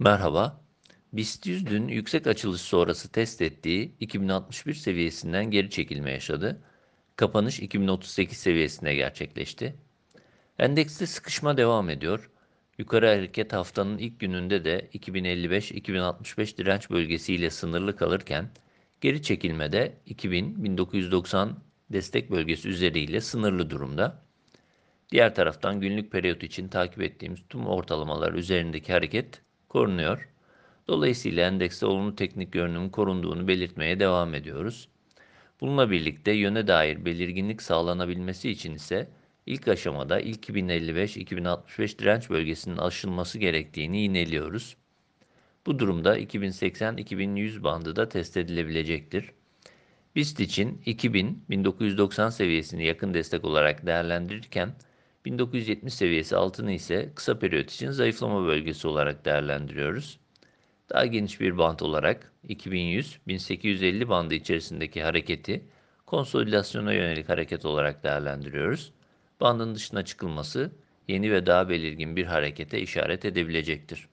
Merhaba. BIST 100 dün yüksek açılış sonrası test ettiği 2061 seviyesinden geri çekilme yaşadı. Kapanış 2038 seviyesinde gerçekleşti. Endekste sıkışma devam ediyor. Yukarı hareket haftanın ilk gününde de 2055-2065 direnç bölgesiyle sınırlı kalırken geri çekilmede 2000-1990 destek bölgesi üzeriyle sınırlı durumda. Diğer taraftan günlük periyot için takip ettiğimiz tüm ortalamalar üzerindeki hareket korunuyor. Dolayısıyla endekste olumlu teknik görünümün korunduğunu belirtmeye devam ediyoruz. Bununla birlikte yöne dair belirginlik sağlanabilmesi için ise ilk aşamada ilk 2055-2065 direnç bölgesinin aşılması gerektiğini yineliyoruz. Bu durumda 2080-2100 bandı da test edilebilecektir. BIST için 2000-1990 seviyesini yakın destek olarak değerlendirirken 1970 seviyesi altını ise kısa periyot için zayıflama bölgesi olarak değerlendiriyoruz. Daha geniş bir bant olarak 2100-1850 bandı içerisindeki hareketi konsolidasyona yönelik hareket olarak değerlendiriyoruz. Bandın dışına çıkılması yeni ve daha belirgin bir harekete işaret edebilecektir.